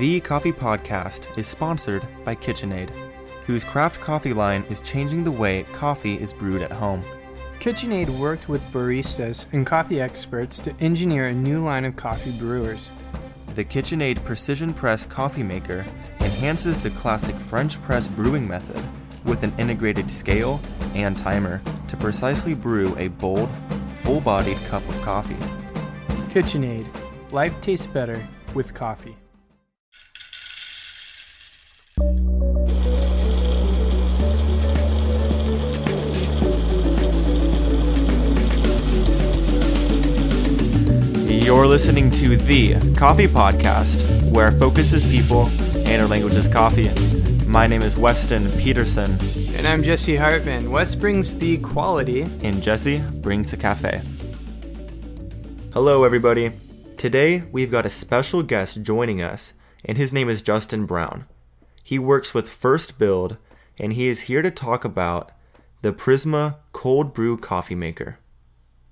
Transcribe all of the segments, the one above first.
The Coffee Podcast is sponsored by KitchenAid, whose craft coffee line is changing the way coffee is brewed at home. KitchenAid worked with baristas and coffee experts to engineer a new line of coffee brewers. The KitchenAid Precision Press coffee maker enhances the classic French press brewing method with an integrated scale and timer to precisely brew a bold, full bodied cup of coffee. KitchenAid. Life tastes better with coffee. You're listening to The Coffee Podcast, where our focus is people and our language is coffee. My name is Weston Peterson, And I'm Jesse Hartman. West brings the quality. and Jesse brings the cafe. Hello, everybody. Today, we've got a special guest joining us, and his name is Justin Brown. He works with First Build, and he is here to talk about the Prisma cold brew coffee maker.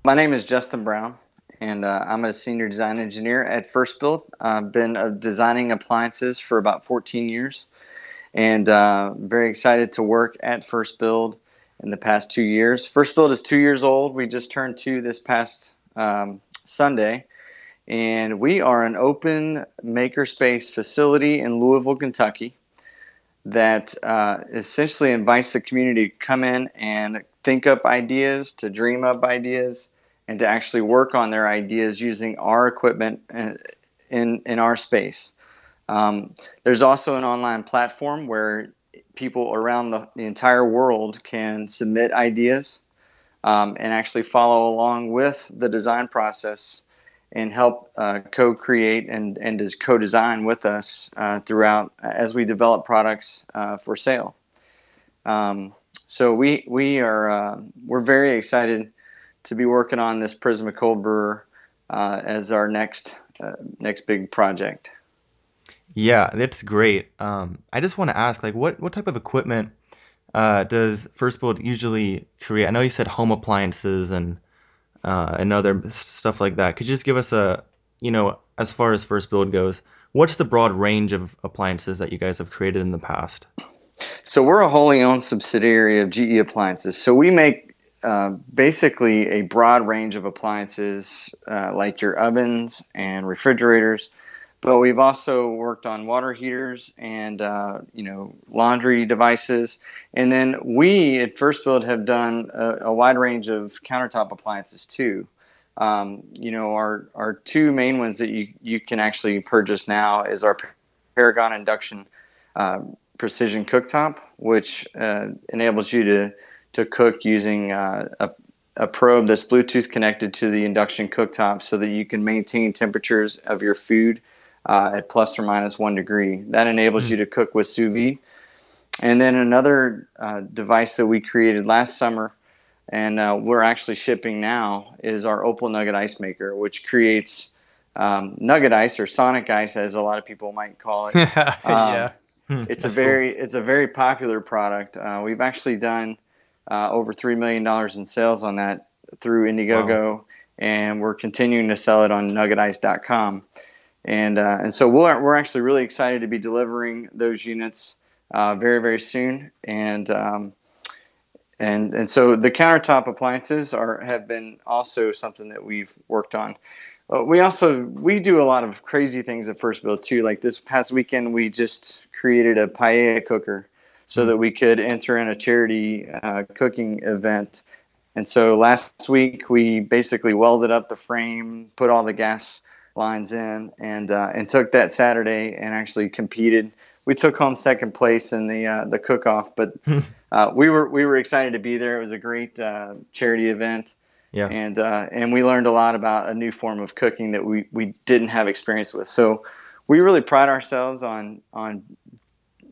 My name is Justin Brown, and uh, I'm a senior design engineer at First Build. I've been uh, designing appliances for about 14 years, and uh, very excited to work at First Build in the past two years. First Build is two years old. We just turned two this past um, Sunday, and we are an open makerspace facility in Louisville, Kentucky. That uh, essentially invites the community to come in and think up ideas, to dream up ideas, and to actually work on their ideas using our equipment in in, in our space. Um, there's also an online platform where people around the, the entire world can submit ideas um, and actually follow along with the design process and help uh, co-create and, and co-design with us uh, throughout as we develop products uh, for sale. Um, so we we are uh, we're very excited to be working on this Prisma Cold Brewer uh, as our next uh, next big project. Yeah, that's great. Um, I just want to ask, like, what what type of equipment uh, does First Build usually create? I know you said home appliances and uh, and other stuff like that. Could you just give us a, you know, as far as First Build goes, what's the broad range of appliances that you guys have created in the past? So we're a wholly owned subsidiary of GE Appliances. So we make uh, basically a broad range of appliances uh, like your ovens and refrigerators, but we've also worked on water heaters and uh, you know laundry devices. And then we at First Build have done a, a wide range of countertop appliances too. Um, you know our our two main ones that you you can actually purchase now is our Paragon induction. Uh, precision cooktop, which uh, enables you to to cook using uh, a, a probe that's Bluetooth connected to the induction cooktop, so that you can maintain temperatures of your food uh, at plus or minus one degree. That enables you to cook with sous vide. And then another uh, device that we created last summer, and uh, we're actually shipping now, is our Opal Nugget Ice Maker, which creates um, nugget ice or sonic ice, as a lot of people might call it. yeah. Hmm, It's a that's cool. very it's a very popular product. Uh, we've actually done uh, over three million dollars in sales on that through Indiegogo, and we're continuing to sell it on NuggetIce.com. And uh, and so we're we're actually really excited to be delivering those units uh, very very soon. And um, and and so the countertop appliances are have been also something that we've worked on. Uh, we also we do a lot of crazy things at First Build too. Like this past weekend, we just created a paella cooker so that we could enter in a charity uh, cooking event. And so last week we basically welded up the frame, put all the gas lines in, and uh, and took that Saturday and actually competed. We took home second place in the uh, the cook off, but uh, we were we were excited to be there. It was a great uh, charity event Yeah. and uh, and we learned a lot about a new form of cooking that we, we didn't have experience with. So we really pride ourselves on on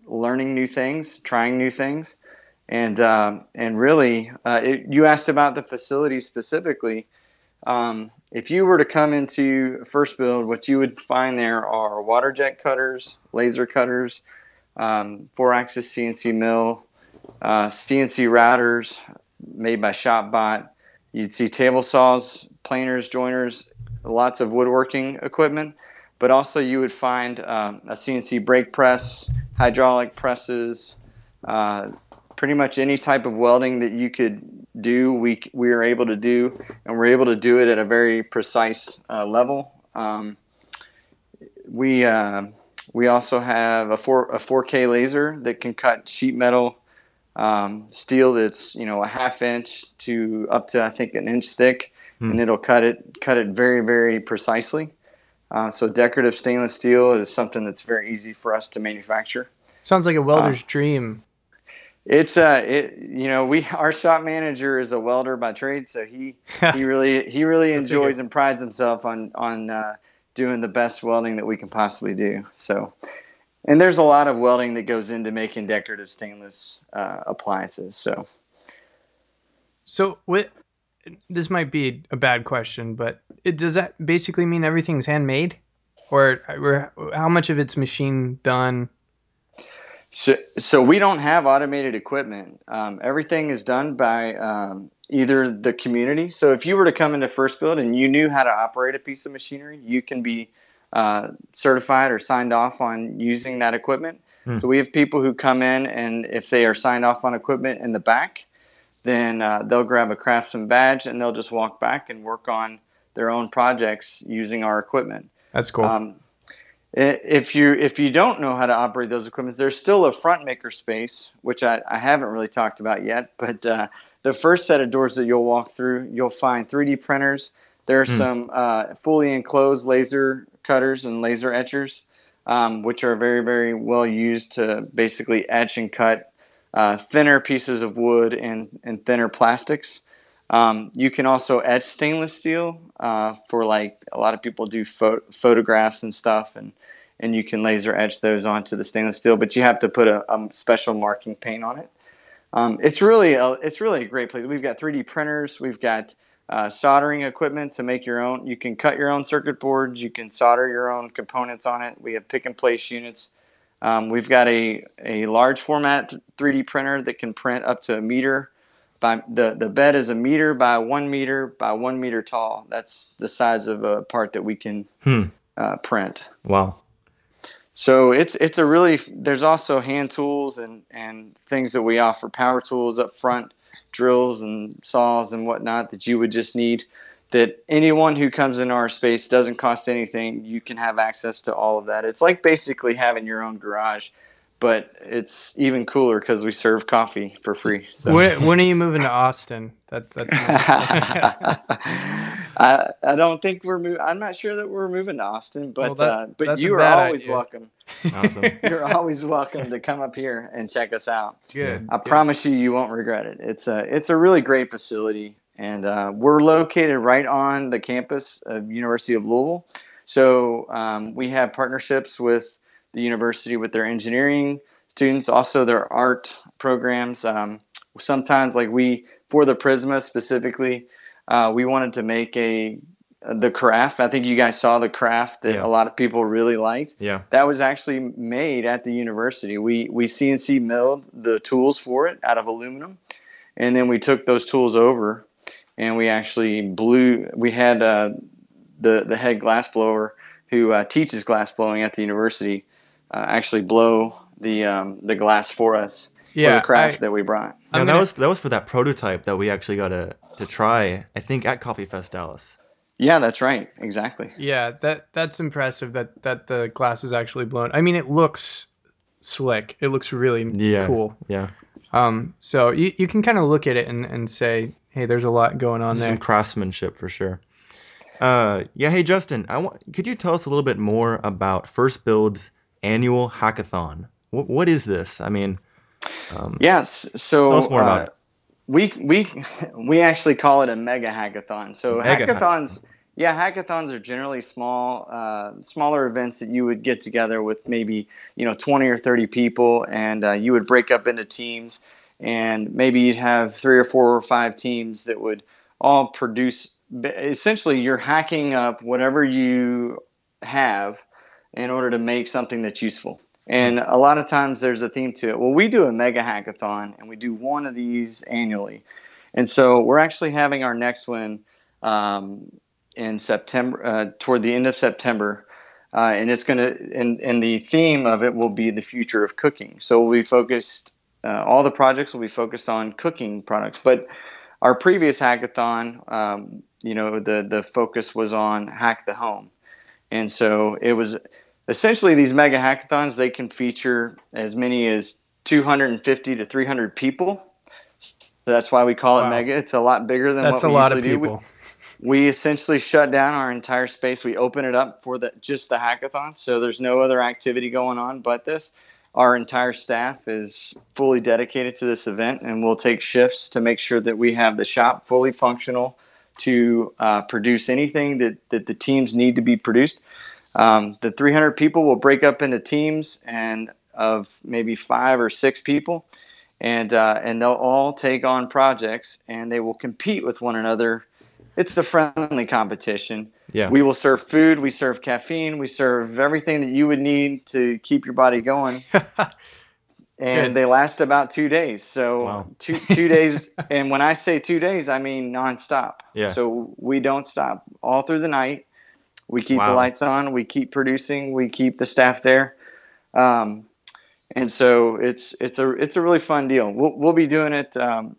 learning new things, trying new things, and um, and really, uh, it, you asked about the facility specifically. Um, if you were to come into First Build, what you would find there are water jet cutters, laser cutters, um, four-axis CNC mill, uh, CNC routers made by ShopBot. You'd see table saws, planers, joiners, lots of woodworking equipment. But also you would find um, a CNC brake press, hydraulic presses, uh, pretty much any type of welding that you could do, we, we are able to do, and we're able to do it at a very precise uh, level. Um, we uh, we also have a, four, a 4K laser that can cut sheet metal um, steel that's you know a half inch to up to I think an inch thick, hmm. and it'll cut it cut it very very precisely. Uh, so decorative stainless steel is something that's very easy for us to manufacture. Sounds like a welder's uh, dream. It's uh, it you know we our shop manager is a welder by trade, so he he really he really enjoys and prides himself on on uh, doing the best welding that we can possibly do. So, and there's a lot of welding that goes into making decorative stainless uh, appliances. So, so what? This might be a bad question, but it, does that basically mean everything's handmade, or, or how much of it's machine done? So, so we don't have automated equipment. Um, everything is done by um, either the community. So if you were to come into First Build and you knew how to operate a piece of machinery, you can be uh, certified or signed off on using that equipment. Hmm. So we have people who come in and if they are signed off on equipment in the back, then uh, they'll grab a craftsman badge and they'll just walk back and work on their own projects using our equipment. That's cool. Um, if you if you don't know how to operate those equipments, there's still a front maker space, which I, I haven't really talked about yet. But uh, the first set of doors that you'll walk through, you'll find 3D printers. There are mm. some uh, fully enclosed laser cutters and laser etchers, um, which are very very well used to basically etch and cut uh, thinner pieces of wood and, and thinner plastics. Um, you can also etch stainless steel uh, for like a lot of people do pho- photographs and stuff, and and you can laser etch those onto the stainless steel, but you have to put a, a special marking paint on it. Um, it's really a, it's really a great place. We've got 3D printers, we've got uh, soldering equipment to make your own. You can cut your own circuit boards, you can solder your own components on it. We have pick and place units. Um, we've got a, a large format 3D printer that can print up to a meter by the the bed is a meter by one meter by one meter tall. That's the size of a part that we can hmm. uh, print. Wow. So it's it's a really there's also hand tools and and things that we offer power tools up front, drills and saws and whatnot that you would just need. That anyone who comes in our space doesn't cost anything. You can have access to all of that. It's like basically having your own garage but it's even cooler because we serve coffee for free. So. When, when, are you moving to Austin? That, that's. I I don't think we're moving. I'm not sure that we're moving to Austin, but well, that, uh, but you are always idea. welcome. Awesome. You're always welcome to come up here and check us out. Good. I good. promise you, you won't regret it. It's a it's a really great facility, and uh, we're located right on the campus of University of Louisville. So um, we have partnerships with the university with their engineering students, also their art programs. Um, sometimes, like we, for the Prisma specifically, uh, we wanted to make a the craft. I think you guys saw the craft that yeah. a lot of people really liked. Yeah. That was actually made at the university. We we CNC milled the tools for it out of aluminum, and then we took those tools over, and we actually blew. We had uh, the the head glass blower who uh, teaches glass blowing at the university uh, actually blow the um, the glass for us yeah, for the craft I, that we brought. Yeah, that was that was for that prototype that we actually got to to try. I think at Coffee Fest Dallas. Yeah, that's right. Exactly. Yeah, that that's impressive that that the glass is actually blown. I mean, it looks slick. It looks really yeah, cool. Yeah. Um, so you, you can kind of look at it and, and say, hey, there's a lot going on there. Some craftsmanship for sure. Uh, yeah. Hey, Justin, I want. Could you tell us a little bit more about First Build's annual hackathon. What, what is this? I mean, um, yes. So tell us more uh, about it. We we we actually call it a mega hackathon. So mega hackathons. Hackathon. Yeah, hackathons are generally small, uh, smaller events that you would get together with maybe you know 20 or 30 people, and uh, you would break up into teams, and maybe you'd have three or four or five teams that would all produce. Essentially, you're hacking up whatever you have in order to make something that's useful. And a lot of times there's a theme to it. Well, we do a mega hackathon and we do one of these annually. And so we're actually having our next one um, in September, uh, toward the end of September. uh, and it's going to and, and the theme of it will be the future of cooking. So we'll be focused. Uh, all the projects will be focused on cooking products, but our previous hackathon, um, you know, the the focus was on hack the home, and so it was essentially these mega hackathons. They can feature as many as 250 to 300 people. So that's why we call Wow. it mega. It's a lot bigger than That's what a we lot of usually do. We- people. we essentially shut down our entire space. We open it up for the just the hackathon, so there's no other activity going on but this. Our entire staff is fully dedicated to this event, and we'll take shifts to make sure that we have the shop fully functional to uh, produce anything that, that the teams need to be produced. Um, the 300 people will break up into teams and of maybe five or six people, and uh, and they'll all take on projects, and they will compete with one another it's the friendly competition. Yeah. We will serve food, we serve caffeine, we serve everything that you would need to keep your body going. and Good. they last about two days. So Wow. two two days and when I say two days, I mean nonstop. Yeah. So we don't stop all through the night. We keep the lights on, we keep producing, we keep the staff there. Um, and so it's it's a it's a really fun deal. We'll, we'll be doing it um,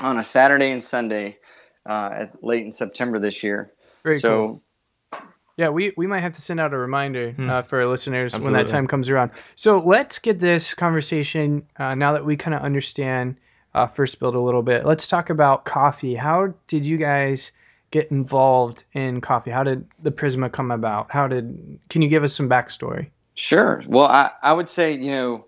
on a Saturday and Sunday uh, at late in September this year. Very so cool. Yeah, we, we might have to send out a reminder Hmm. uh, for our listeners when that time comes around. So let's get this conversation uh, now that we kind of understand uh, First Build a little bit. Let's talk about coffee. How did you guys get involved in coffee? How did the Prisma come about? How did? Can you give us some backstory? Sure. Well, I, I would say, you know,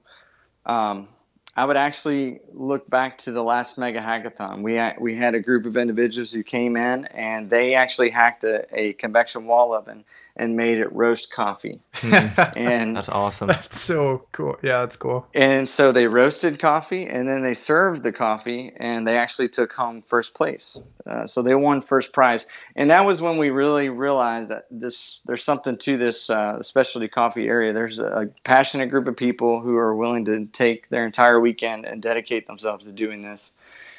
um, I would actually look back to the last mega hackathon. We had, we had a group of individuals who came in and they actually hacked a, a convection wall oven and made it roast coffee. And That's awesome. That's so cool. Yeah, that's cool. and so they roasted coffee and then they served the coffee and they actually took home first place. Uh, so they won first prize. And that was when we really realized that this there's something to this uh, specialty coffee area. There's a passionate group of people who are willing to take their entire weekend and dedicate themselves to doing this.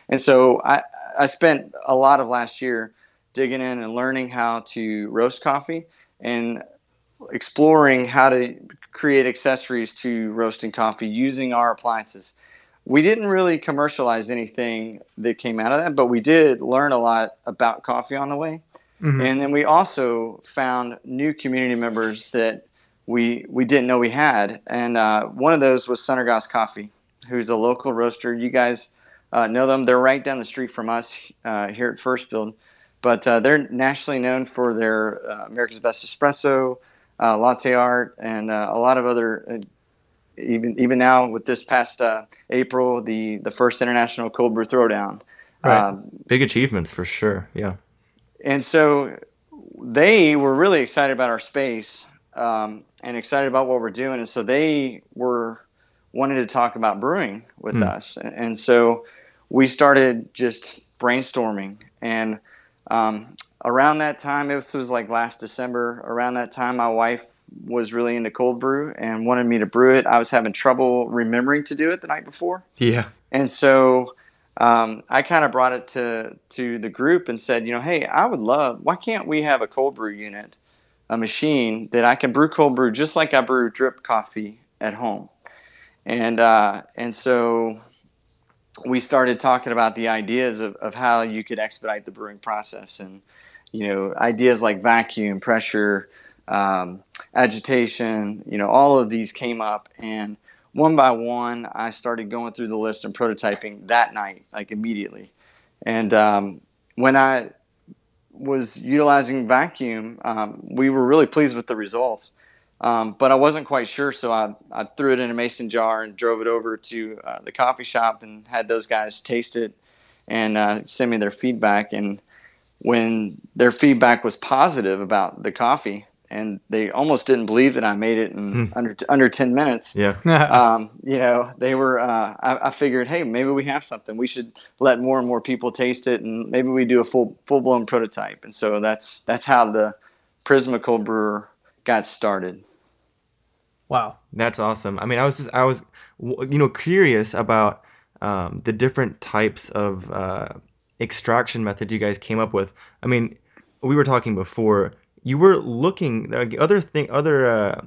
And so I, I spent a lot of last year digging in and learning how to roast coffee and exploring how to create accessories to roasting coffee using our appliances. We didn't really commercialize anything that came out of that, but we did learn a lot about coffee on the way. Mhm. And then we also found new community members that we we didn't know we had, and uh, one of those was Sunergos Coffee, who's a local roaster. You guys uh, know them; they're right down the street from us uh, here at First Build. But uh, they're nationally known for their uh, America's Best Espresso, uh, latte art, and uh, a lot of other. Uh, even even now with this past uh, April, the the first international cold brew throwdown. Right. Um, Big achievements for sure. Yeah. and so they were really excited about our space um, and excited about what we're doing and so they were wanting to talk about brewing with Hmm. us and, and so we started just brainstorming and um, around that time this was like last december around that time my wife was really into cold brew and wanted me to brew it i was having trouble remembering to do it the night before Yeah. and so um, I kind of brought it to to the group and said, you know, hey, I would love. Why can't we have a cold brew unit, a machine that I can brew cold brew just like I brew drip coffee at home, and uh, and so we started talking about the ideas of, of how you could expedite the brewing process and you know ideas like vacuum pressure um, agitation you know all of these came up. And one by one i started going through the list and prototyping that night like immediately. And um, when i was utilizing vacuum um, we were really pleased with the results um, but I wasn't quite sure, so I, I threw it in a mason jar and drove it over to uh, the coffee shop and had those guys taste it and uh, send me their feedback. And when their feedback was positive about the coffee, and they almost didn't believe that I made it in Hmm. under under 10 minutes. Yeah. Um, you know, they were. Uh, I, I figured, hey, maybe we have something. We should let more and more people taste it, and maybe we do a full full blown prototype. And so that's that's how the Prisma Cold Brewer got started. Wow. That's awesome. I mean, I was just I was you know curious about um, the different types of uh, extraction methods you guys came up with. I mean, we were talking before. you were looking other thing other uh,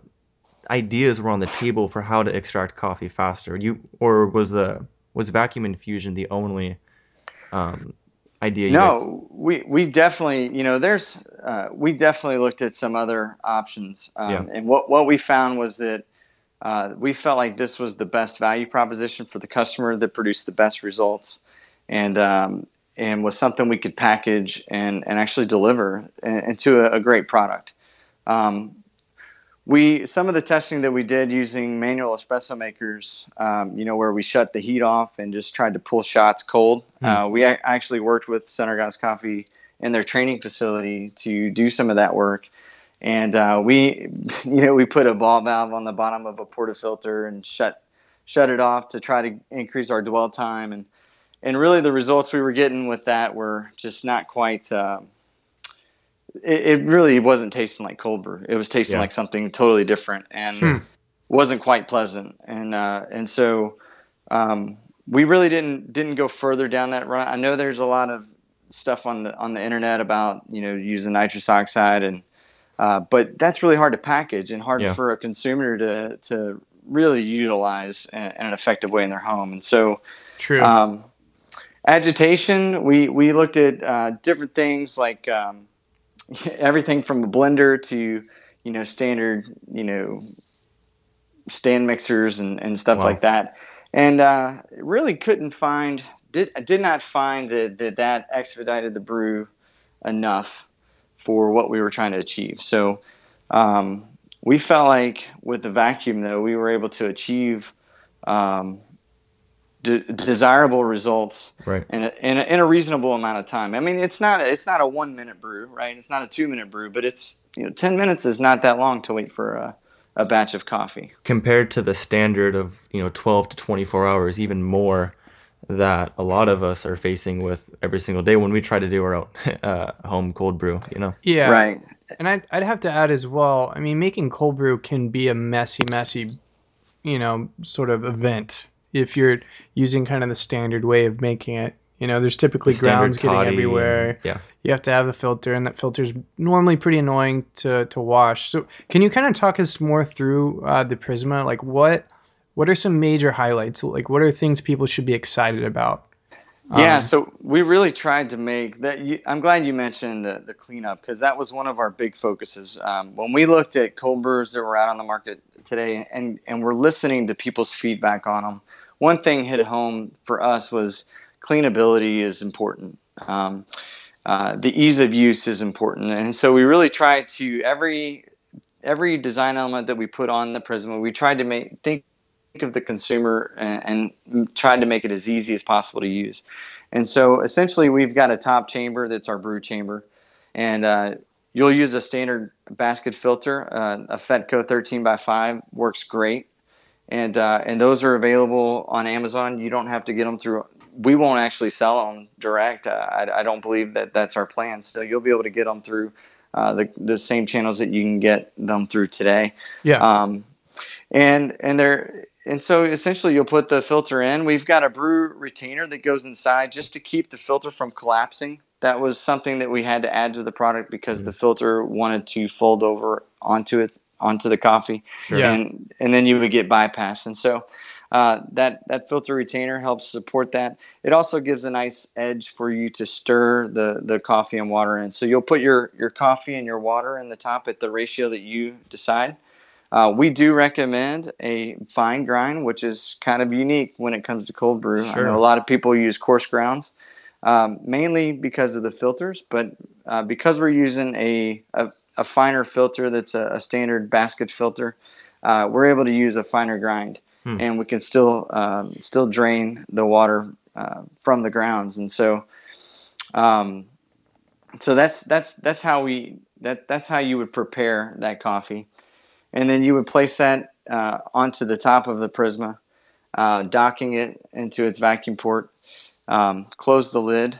ideas were on the table for how to extract coffee faster. You or was the was vacuum infusion the only um, idea? no, we we definitely you know there's uh, we definitely looked at some other options, um, yeah. and what what we found was that. Uh, we felt like this was the best value proposition for the customer that produced the best results, and um, and was something we could package and, and actually deliver into a, a great product. Um, we some of the testing that we did using manual espresso makers, um, you know, where we shut the heat off and just tried to pull shots cold. Mm. Uh, we a- actually worked with Sunergos Coffee in their training facility to do some of that work, and uh, we, you know, we put a ball valve on the bottom of a portafilter and shut shut it off to try to increase our dwell time and and really the results we were getting with that were just not quite. Uh, it, it, really wasn't tasting like cold brew. It was tasting yeah. like something totally different and hmm. wasn't quite pleasant. And uh, and so um, we really didn't didn't go further down that run. I know there's a lot of stuff on the on the internet about you know using nitrous oxide and uh, but that's really hard to package and hard yeah. for a consumer to to really utilize in, in, an effective way in their home. And so, true. Um, agitation, we we looked at uh, different things like um, everything from a blender to you know standard you know stand mixers and, and stuff wow. like that, and uh, really couldn't find did did not find that that that expedited the brew enough for what we were trying to achieve. So um, we felt like with the vacuum though we were able to achieve um, de- desirable results right. in, a, in, a, in a reasonable amount of time. I mean, it's not a, it's not a one minute brew, right? It's not a two minute brew, but it's you know ten minutes is not that long to wait for a, a batch of coffee compared to the standard of you know 12 to 24 hours, even more that a lot of us are facing with every single day when we try to do our own uh, home cold brew. You know. Yeah. Right. And I'd, I'd have to add as well. I mean, making cold brew can be a messy, messy, you know, sort of event if you're using kind of the standard way of making it. You know, there's typically the grounds getting everywhere. Yeah. You have to have a filter, and that filter's normally pretty annoying to, to wash. So, can you kind of talk us more through uh, the Prisma? Like, what what are some major highlights? Like, what are things people should be excited about? Yeah, um, so we really tried to make that. You, I'm glad you mentioned the, the cleanup because that was one of our big focuses. Um, when we looked at cold brews that were out on the market today, and and we're listening to people's feedback on them one thing hit home for us was cleanability is important. Um, uh, the ease of use is important, and so we really try to every every design element that we put on the Prisma, we tried to make think of the consumer and, and tried to make it as easy as possible to use. And so essentially, we've got a top chamber that's our brew chamber, and uh, you'll use a standard basket filter. Uh, a Fetco 13 by 5 works great and uh, and those are available on Amazon. You don't have to get them through. We won't actually sell them direct. Uh, I, I, don't believe that that's our plan. So you'll be able to get them through uh, the the same channels that you can get them through today. Yeah. Um, and and they're and so essentially you'll put the filter in. We've got a brew retainer that goes inside just to keep the filter from collapsing. That was something that we had to add to the product because mm-hmm. the filter wanted to fold over onto it onto the coffee, sure. yeah. and and then you would get bypassed. And so uh, that that filter retainer helps support that. It also gives a nice edge for you to stir the the coffee and water in. So you'll put your your coffee and your water in the top at the ratio that you decide. Uh, we do recommend a fine grind, which is kind of unique when it comes to cold brew. Sure. I know a lot of people use coarse grounds um, mainly because of the filters, but uh, because we're using a, a, a finer filter that's a, a standard basket filter, uh, we're able to use a finer grind, hmm. and we can still um, still drain the water uh, from the grounds, and so um, so that's that's that's how we that that's how you would prepare that coffee, and then you would place that uh, onto the top of the Prisma, uh, docking it into its vacuum port um, close the lid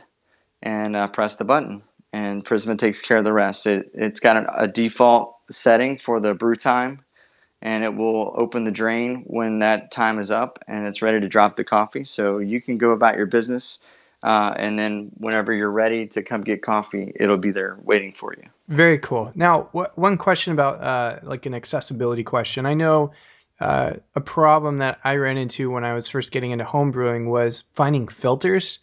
and uh, press the button and Prisma takes care of the rest. It, it's got a, default setting for the brew time and it will open the drain when that time is up and it's ready to drop the coffee. So you can go about your business uh, and then whenever you're ready to come get coffee, it'll be there waiting for you. Very cool. Now, wh- one question about uh, like an accessibility question. I know uh, a problem that I ran into when I was first getting into home brewing was finding filters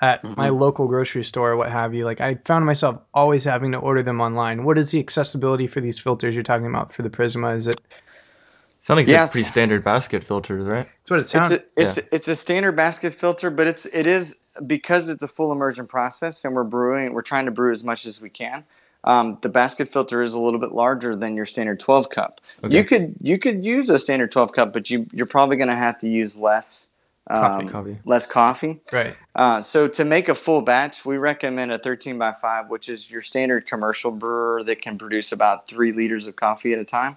at mm-hmm. my local grocery store or what have you. Like I found myself always having to order them online. What is the accessibility for these filters you're talking about for the Prisma? Is it Sounds like yes. pretty standard basket filters, right? That's what it sounds. It's a, it's, yeah. it's a standard basket filter, but it's it is because it's a full immersion process, and we're brewing. We're trying to brew as much as we can. Um, the basket filter is a little bit larger than your standard 12 cup. Okay. You could you could use a standard 12 cup, but you you're probably going to have to use less um, coffee, coffee. less coffee. Right. Uh, so to make a full batch, we recommend a 13 by 5, which is your standard commercial brewer that can produce about three liters of coffee at a time.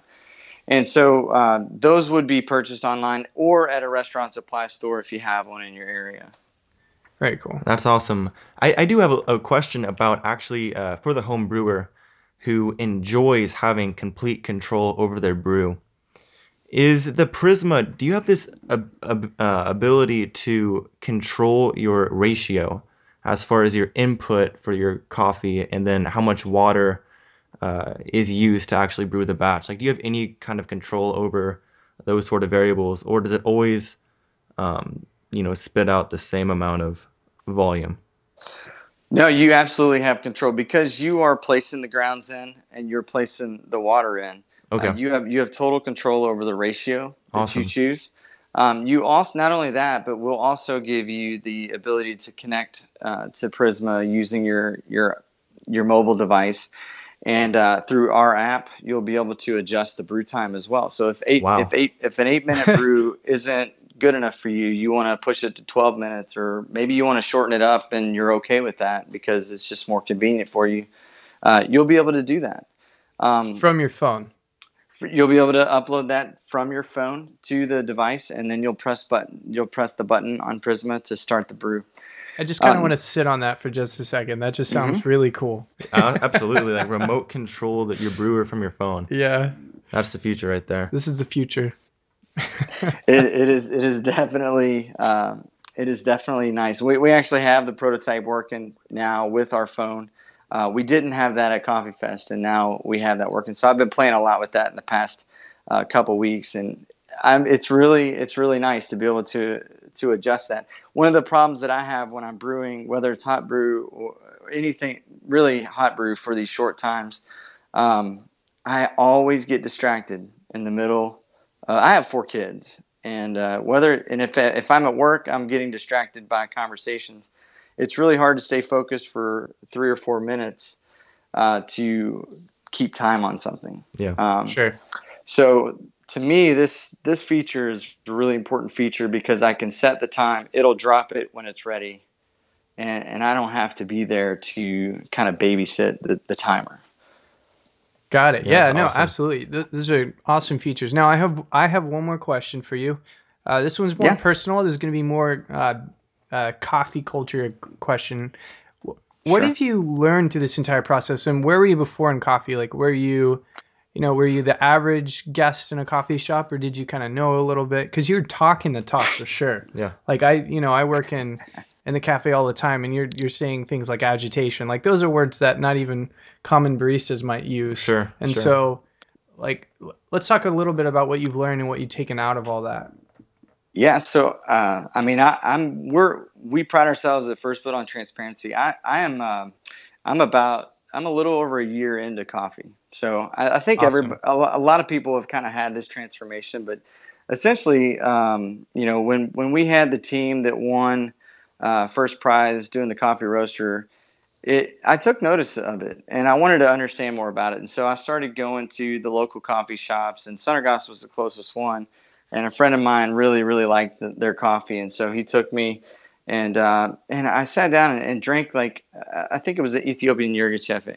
And so uh, those would be purchased online or at a restaurant supply store if you have one in your area. Very cool. That's awesome. I, I do have a, a question about actually uh, for the home brewer who enjoys having complete control over their brew. Is the Prisma, do you have this uh, ability to control your ratio as far as your input for your coffee and then how much water uh, is used to actually brew the batch? Like, do you have any kind of control over those sort of variables, or does it always, um, you know, spit out the same amount of volume? No, you absolutely have control because you are placing the grounds in and you're placing the water in. Okay. Uh, you have you have total control over the ratio that awesome. you choose. Um, you also not only that, but we'll also give you the ability to connect uh, to Prisma using your your your mobile device and uh, through our app you'll be able to adjust the brew time as well. So if eight wow. if eight if an eight minute brew isn't good enough for you you want to push it to 12 minutes or maybe you want to shorten it up and you're okay with that because it's just more convenient for you uh, you'll be able to do that. Um, from your phone. you'll be able to upload that from your phone to the device and then you'll press button you'll press the button on prisma to start the brew I just kind of um, want to sit on that for just a second. That just sounds mm-hmm. really cool. uh, absolutely, like remote control that your brewer from your phone. Yeah, that's the future right there. This is the future. it, it is. It is definitely. Uh, it is definitely nice. We we actually have the prototype working now with our phone. Uh, we didn't have that at Coffee Fest, and now we have that working. So I've been playing a lot with that in the past uh, couple weeks, and I'm, it's really it's really nice to be able to to adjust that. One of the problems that I have when I'm brewing, whether it's hot brew or anything really hot brew for these short times, um, I always get distracted in the middle. Uh, I have four kids, and uh, whether and if if I'm at work, I'm getting distracted by conversations. It's really hard to stay focused for three or four minutes uh, to keep time on something. Yeah, um, sure. So to me, this this feature is a really important feature because I can set the time. It'll drop it when it's ready, and, and I don't have to be there to kind of babysit the, the timer. Got it. Yeah, yeah no, awesome. absolutely. those are awesome features. Now I have I have one more question for you. Uh, this one's more yeah. personal. There's going to be more uh, uh, coffee culture question. What sure. have you learned through this entire process, and where were you before in coffee? Like, were you you know, were you the average guest in a coffee shop, or did you kind of know a little bit? Because you're talking the talk for sure. yeah. Like I, you know, I work in in the cafe all the time, and you're you're saying things like agitation. Like those are words that not even common baristas might use. Sure. And sure. so, like, let's talk a little bit about what you've learned and what you've taken out of all that. Yeah. So, uh, I mean, I, am we're we pride ourselves at First Build on transparency. I I am uh, I'm about I'm a little over a year into coffee. So I, I think awesome. every a, lot of people have kind of had this transformation, but essentially, um, you know, when when we had the team that won uh, first prize doing the coffee roaster, it I took notice of it and I wanted to understand more about it, and so I started going to the local coffee shops, and Sunergos was the closest one, and a friend of mine really really liked the, their coffee, and so he took me and uh, and I sat down and, and, drank like I think it was the Ethiopian Yirgacheffe.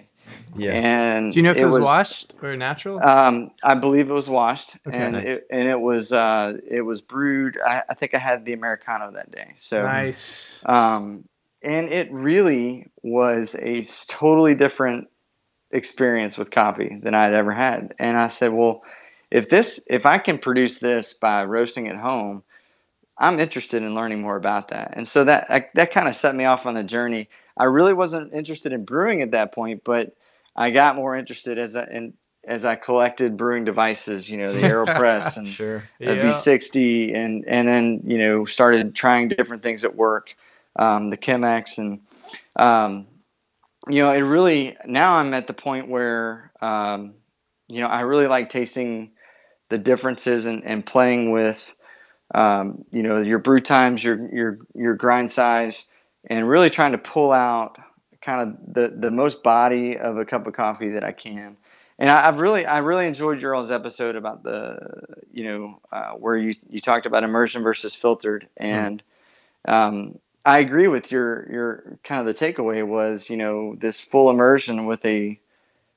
Yeah. And do you know if it, it was, was, washed or natural? Um, I believe it was washed, okay, and nice. it, and it was uh, it was brewed. I, I, think I had the americano that day. So nice. Um, and it really was a totally different experience with coffee than I had ever had. And I said, well, if this if I can produce this by roasting at home I'm interested in learning more about that. And so that I, that kind of set me off on the journey. I really wasn't interested in brewing at that point, but I got more interested as I in, as I collected brewing devices, you know, the AeroPress and Sure. Yeah. V60, and and then you know started trying different things at work, um, the Chemex, and um, you know it really now I'm at the point where um, you know I really like tasting the differences and, and playing with um, you know your brew times, your your your grind size, and really trying to pull out kind of the the most body of a cup of coffee that I can. And I, I've really I really enjoyed your all's episode about the you know uh, where you you talked about immersion versus filtered and um, I agree with your your kind of the takeaway was you know this full immersion with a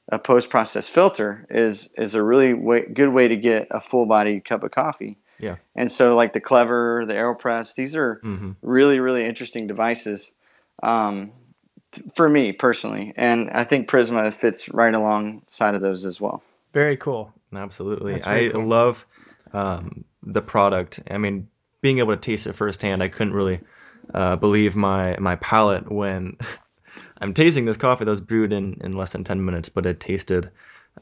a post process filter is is a really way, good way to get a full body cup of coffee. Yeah. And so like the Clever, the Aeropress, these are hmm really really interesting devices um, t- for me personally, and I think Prisma fits right alongside of those as well. Very cool. Absolutely. I cool. love um, the product. I mean, being able to taste it firsthand, I couldn't really uh, believe my my palate when I'm tasting this coffee that was brewed in, in less than 10 minutes, but it tasted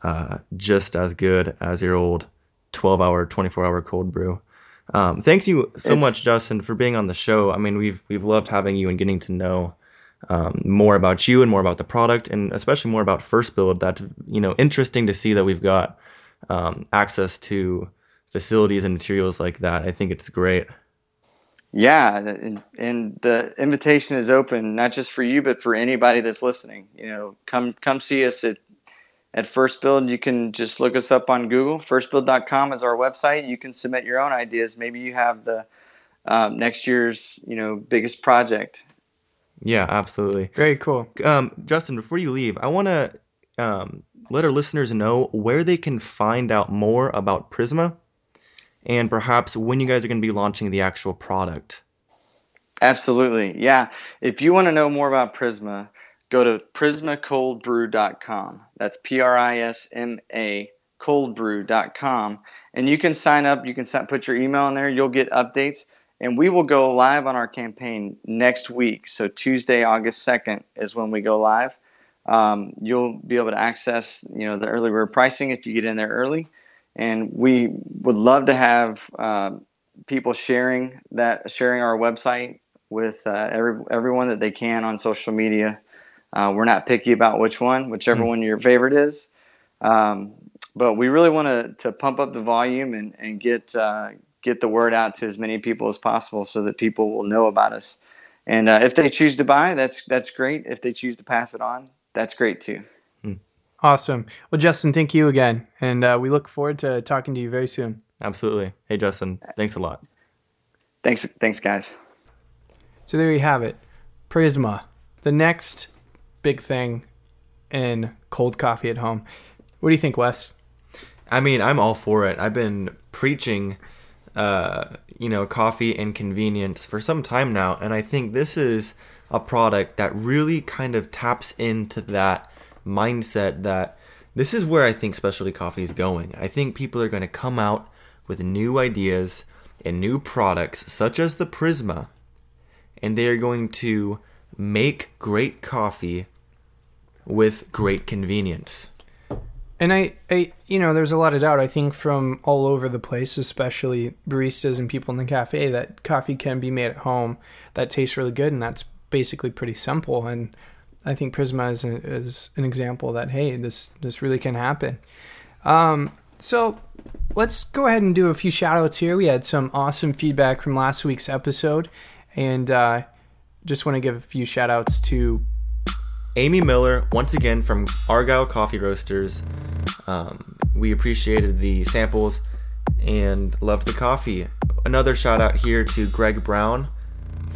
uh, just as good as your old 12 hour, 24 hour cold brew. Um, thank you so It's- much, Justin, for being on the show. I mean, we've we've loved having you and getting to know um, more about you and more about the product, and especially more about First Build. That's you know interesting to see that we've got um, access to facilities and materials like that. I think it's great. Yeah, and, and the invitation is open not just for you, but for anybody that's listening. You know, come come see us at at First Build. You can just look us up on Google. Firstbuild.com is our website. You can submit your own ideas. Maybe you have the um, next year's you know biggest project. Yeah, absolutely. Very cool. Um, Justin, before you leave, I want to um, let our listeners know where they can find out more about Prisma, and perhaps when you guys are going to be launching the actual product. Absolutely. Yeah. If you want to know more about Prisma, go to prismacoldbrew.com. That's P R I S M A coldbrew.com. And you can sign up. You can put your email in there. You'll get updates. And we will go live on our campaign next week. So Tuesday, August 2nd is when we go live. Um, you'll be able to access, you know, the early bird pricing if you get in there early. And we would love to have um, people sharing that, sharing our website with uh, every, everyone that they can on social media. Uh, we're not picky about which one, whichever Mm. one your favorite is. Um, but we really want to, to pump up the volume and, and get uh, get the word out to as many people as possible so that people will know about us. And uh, if they choose to buy, that's that's great. If they choose to pass it on, that's great too. Awesome. Well, Justin, thank you again. And uh, we look forward to talking to you very soon. Absolutely. Hey, Justin, thanks a lot. Thanks, thanks, guys. So there you have it. Prisma, the next big thing in cold coffee at home. What do you think, Wes? I mean, I'm all for it. I've been preaching, uh, you know, coffee and convenience for some time now, and I think this is a product that really kind of taps into that mindset that this is where I think specialty coffee is going. I think people are going to come out with new ideas and new products, such as the Prisma, and they are going to make great coffee with great convenience. And I, I, you know, there's a lot of doubt. I think from all over the place, especially baristas and people in the cafe, that coffee can be made at home that tastes really good, and that's basically pretty simple. And I think Prisma is, a, is an example that hey, this this really can happen. Um, so let's go ahead and do a few shout outs here. We had some awesome feedback from last week's episode, and uh, just want to give a few shout outs to Amy Miller, once again from Argyle Coffee Roasters. Um, we appreciated the samples and loved the coffee. Another shout out here to Greg Brown,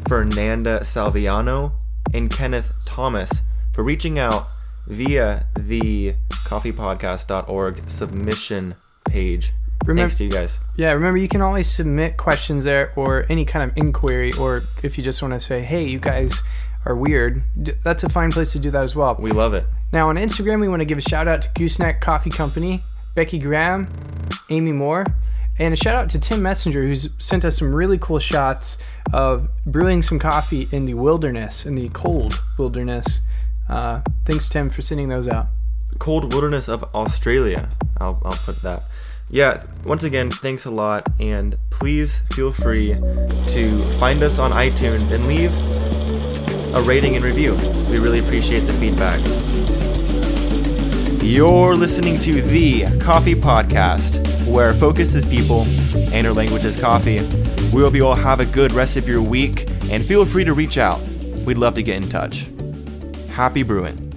Fernanda Salviano, and Kenneth Thomas for reaching out via the coffeepodcast.org submission page. Remem- Thanks to you guys. Yeah, remember you can always submit questions there or any kind of inquiry, or if you just want to say, hey, you guys are weird, that's a fine place to do that as well. We love it. Now on Instagram, we want to give a shout out to Gooseneck Coffee Company, Becky Graham, Amy Moore, And a shout out to Tim Messenger, who's sent us some really cool shots of brewing some coffee in the wilderness, in the cold wilderness. Uh, thanks, Tim, for sending those out. Cold wilderness of Australia. I'll, I'll put that. Yeah, once again, thanks a lot. And please feel free to find us on iTunes and leave a rating and review. We really appreciate the feedback. You're listening to the Coffee Podcast, where our focus is people and our language is coffee. We hope you all have a good rest of your week and feel free to reach out. We'd love to get in touch. Happy brewing.